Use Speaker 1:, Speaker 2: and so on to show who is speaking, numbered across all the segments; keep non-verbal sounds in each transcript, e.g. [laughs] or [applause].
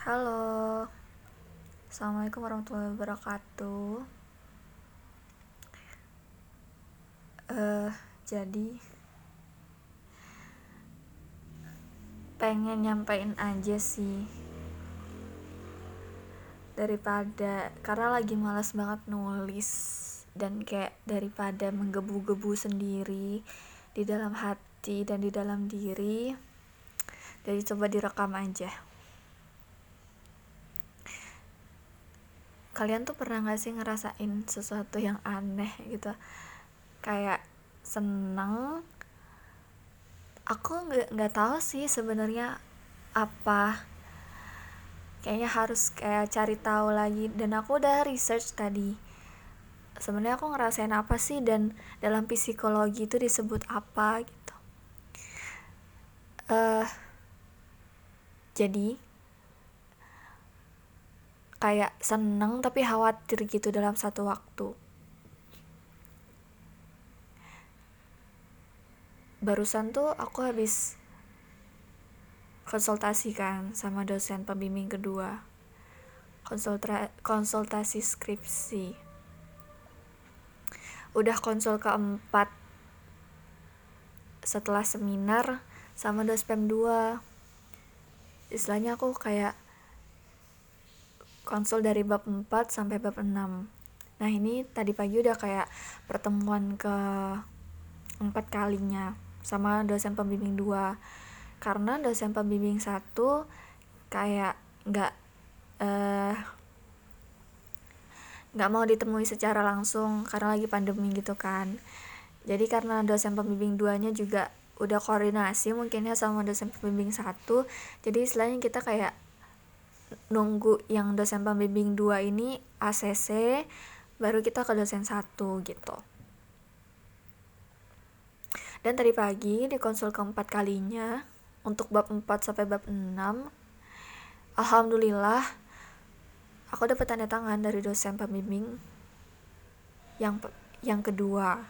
Speaker 1: Halo, Assalamualaikum warahmatullahi wabarakatuh. Uh, jadi pengen nyampein aja sih. Daripada karena lagi malas banget nulis dan kayak daripada menggebu-gebu sendiri di dalam hati dan di dalam diri jadi coba direkam aja kalian tuh pernah gak sih ngerasain sesuatu yang aneh gitu? Kayak seneng. Aku nggak nggak tahu sih sebenarnya apa. Kayaknya harus kayak cari tahu lagi. Dan aku udah research tadi sebenarnya aku ngerasain apa sih dan dalam psikologi itu disebut apa gitu. Uh, jadi kayak seneng tapi khawatir gitu dalam satu waktu. Barusan tuh aku habis konsultasi kan sama dosen pembimbing kedua. Konsulta konsultasi skripsi. Udah konsul keempat setelah seminar sama dospem 2 istilahnya aku kayak konsul dari bab 4 sampai bab 6 nah ini tadi pagi udah kayak pertemuan ke empat kalinya sama dosen pembimbing dua. Karena dosen pembimbing satu kayak nggak eh nggak mau ditemui secara langsung karena lagi pandemi gitu kan. Jadi karena dosen pembimbing duanya juga udah koordinasi mungkinnya sama dosen pembimbing satu jadi istilahnya kita kayak nunggu yang dosen pembimbing dua ini ACC baru kita ke dosen satu gitu. Dan tadi pagi di konsul keempat kalinya untuk bab 4 sampai bab 6 Alhamdulillah aku dapat tanda tangan dari dosen pembimbing yang yang kedua.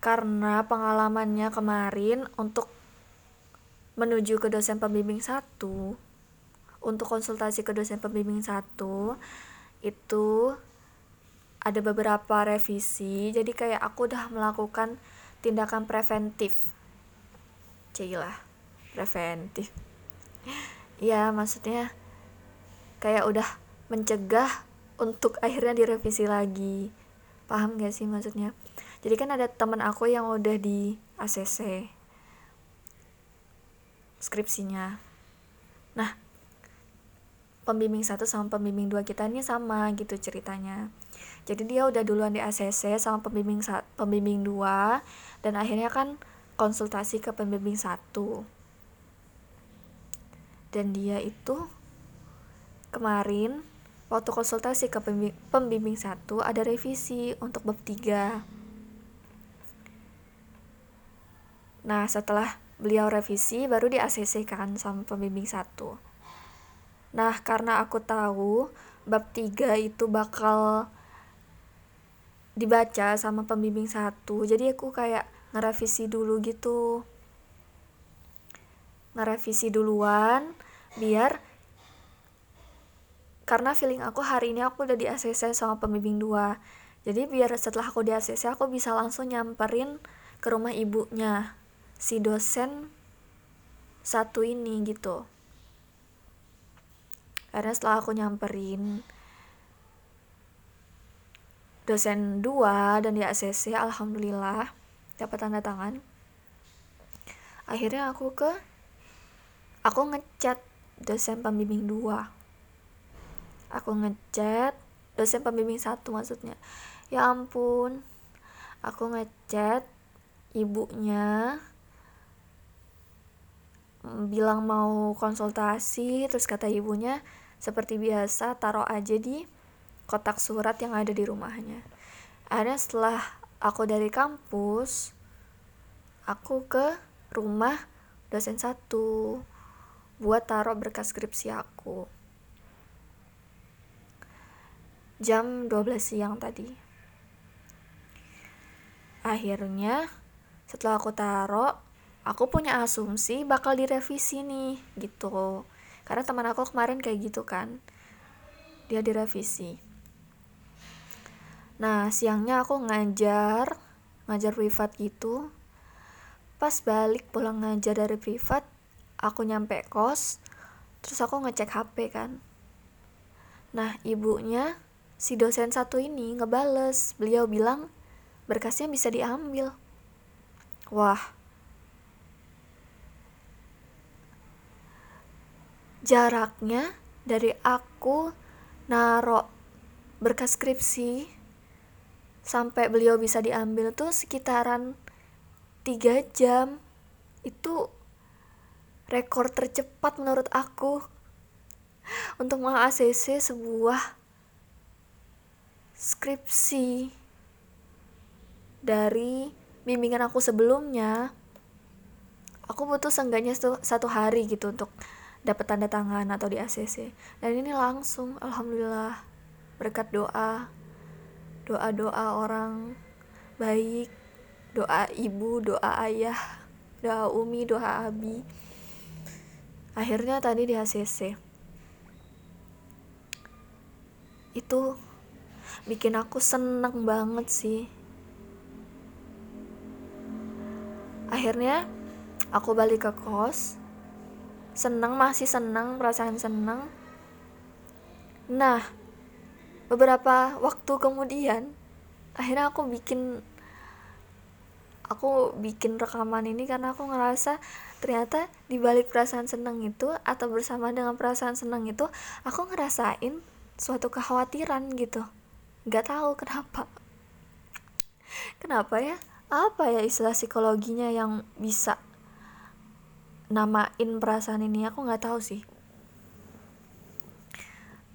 Speaker 1: Karena pengalamannya kemarin untuk menuju ke dosen pembimbing satu untuk konsultasi ke dosen pembimbing satu itu ada beberapa revisi. Jadi kayak aku udah melakukan tindakan preventif. Cilah preventif. Ya maksudnya kayak udah mencegah untuk akhirnya direvisi lagi. Paham gak sih maksudnya? Jadi kan ada teman aku yang udah di ACC skripsinya. Nah pembimbing satu sama pembimbing dua kita ini sama gitu ceritanya. Jadi dia udah duluan di ACC sama pembimbing pembimbing dua dan akhirnya kan konsultasi ke pembimbing satu. Dan dia itu kemarin waktu konsultasi ke pembimbing, pembimbing satu ada revisi untuk bab tiga. Nah setelah beliau revisi baru di ACC kan sama pembimbing satu. Nah karena aku tahu bab tiga itu bakal dibaca sama pembimbing satu jadi aku kayak ngerevisi dulu gitu. Ngerevisi duluan biar karena feeling aku hari ini aku udah di ACC sama pembimbing dua. Jadi biar setelah aku di ACC aku bisa langsung nyamperin ke rumah ibunya si dosen satu ini gitu. Karena setelah aku nyamperin dosen 2 dan di ACC alhamdulillah dapat tanda tangan. Akhirnya aku ke aku ngechat dosen pembimbing 2 aku ngechat dosen pembimbing satu maksudnya. Ya ampun aku ngechat ibunya bilang mau konsultasi terus kata ibunya seperti biasa taruh aja di kotak surat yang ada di rumahnya. Ada setelah aku dari kampus, aku ke rumah dosen satu buat taruh berkas skripsi aku. Jam 12 siang tadi. Akhirnya setelah aku taruh aku punya asumsi bakal direvisi nih gitu. Karena teman aku kemarin kayak gitu kan. Dia direvisi. Nah siangnya aku ngajar ngajar privat gitu. Pas balik pulang ngajar dari privat aku nyampe kos terus aku ngecek HP kan. Nah ibunya si dosen satu ini ngebales. Beliau bilang berkasnya bisa diambil. Wah jaraknya dari aku naro berkas skripsi sampai beliau bisa diambil tuh sekitaran tiga jam. Itu rekor tercepat menurut aku. Untuk meng-ACC sebuah skripsi dari bimbingan aku sebelumnya aku butuh seenggaknya satu hari gitu untuk dapat tanda tangan atau di ACC dan ini langsung alhamdulillah berkat doa. Doa doa orang baik doa ibu doa ayah doa umi doa abi. Akhirnya tadi di ACC itu bikin aku seneng banget sih. Akhirnya aku balik ke kos seneng masih seneng perasaan seneng. Nah beberapa waktu kemudian akhirnya aku bikin aku bikin rekaman ini karena aku ngerasa ternyata di balik perasaan seneng itu atau bersama dengan perasaan seneng itu aku ngerasain suatu kekhawatiran gitu. Nggak tahu kenapa. Kenapa ya? Apa ya istilah psikologinya yang bisa namain perasaan ini aku nggak tahu sih.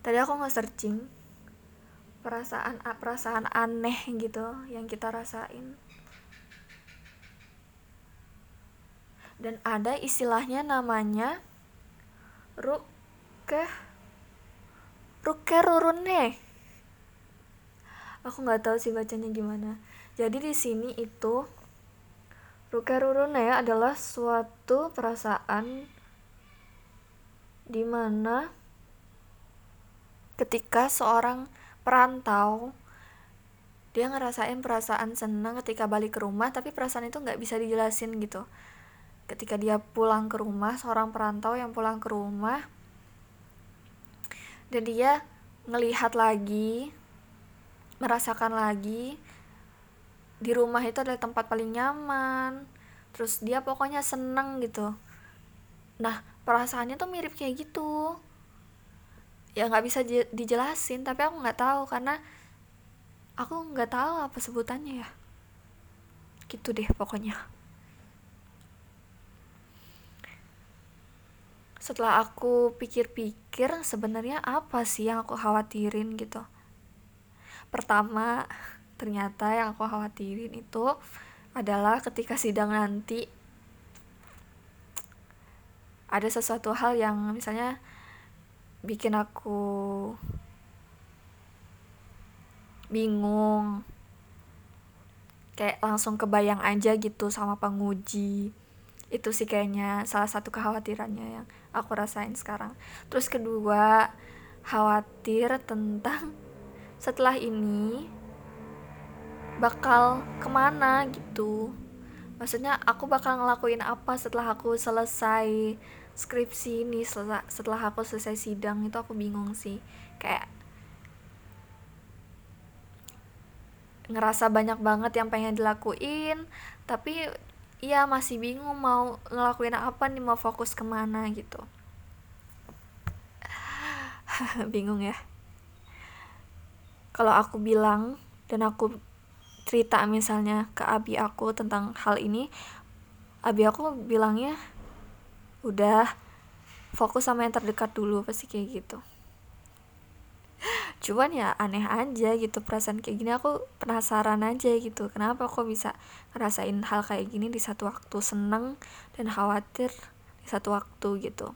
Speaker 1: Tadi aku nggak searching perasaan perasaan aneh gitu yang kita rasain. Dan ada istilahnya namanya ruke ruke rurune aku nggak tahu sih bacanya gimana. Jadi di sini itu rukerurune adalah suatu perasaan di mana ketika seorang perantau dia ngerasain perasaan senang ketika balik ke rumah tapi perasaan itu nggak bisa dijelasin gitu. Ketika dia pulang ke rumah seorang perantau yang pulang ke rumah dan dia ngelihat lagi merasakan lagi di rumah itu adalah tempat paling nyaman. Terus dia pokoknya seneng gitu. Nah perasaannya tuh mirip kayak gitu. Ya nggak bisa dijelasin tapi aku nggak tahu karena aku nggak tahu apa sebutannya ya. Gitu deh pokoknya. Setelah aku pikir-pikir sebenarnya apa sih yang aku khawatirin gitu? Pertama ternyata yang aku khawatirin itu adalah ketika sidang nanti ada sesuatu hal yang misalnya bikin aku bingung kayak langsung kebayang aja gitu sama penguji. Itu sih kayaknya salah satu kekhawatirannya yang aku rasain sekarang. Terus kedua khawatir tentang [laughs] setelah ini bakal ke mana gitu. Maksudnya aku bakal ngelakuin apa setelah aku selesai skripsi ini setelah setelah aku selesai sidang itu aku bingung sih. Kayak ngerasa banyak banget yang pengen dilakuin tapi iya masih bingung mau ngelakuin apa nih mau fokus ke mana gitu. [laughs] Bingung ya. Kalau aku bilang dan aku cerita misalnya ke abi aku tentang hal ini abi aku bilangnya udah fokus sama yang terdekat dulu pasti kayak gitu. Cuman ya aneh aja gitu perasaan kayak gini aku penasaran aja gitu kenapa kok bisa ngerasain hal kayak gini di satu waktu seneng dan khawatir di satu waktu gitu.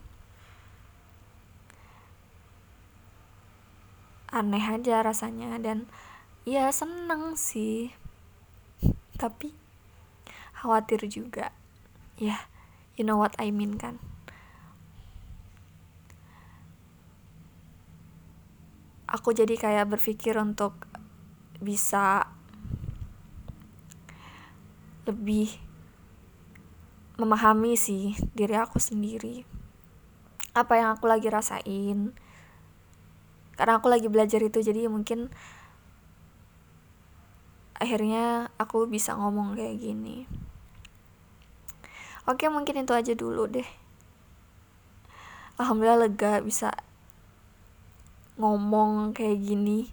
Speaker 1: Aneh aja rasanya dan ya seneng sih. Tapi khawatir juga. Ya yeah, you know what I mean kan? Aku jadi kayak berpikir untuk bisa lebih memahami sih diri aku sendiri. Apa yang aku lagi rasain. Karena aku lagi belajar itu jadi mungkin akhirnya aku bisa ngomong kayak gini. Oke mungkin itu aja dulu deh. Alhamdulillah lega bisa ngomong kayak gini.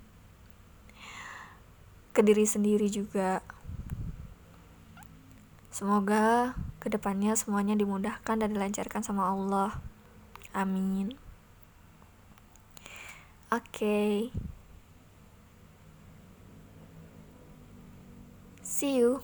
Speaker 1: Ke diri sendiri juga. Semoga ke depannya semuanya dimudahkan dan dilancarkan sama Allah. Amin. Oke. okay. See you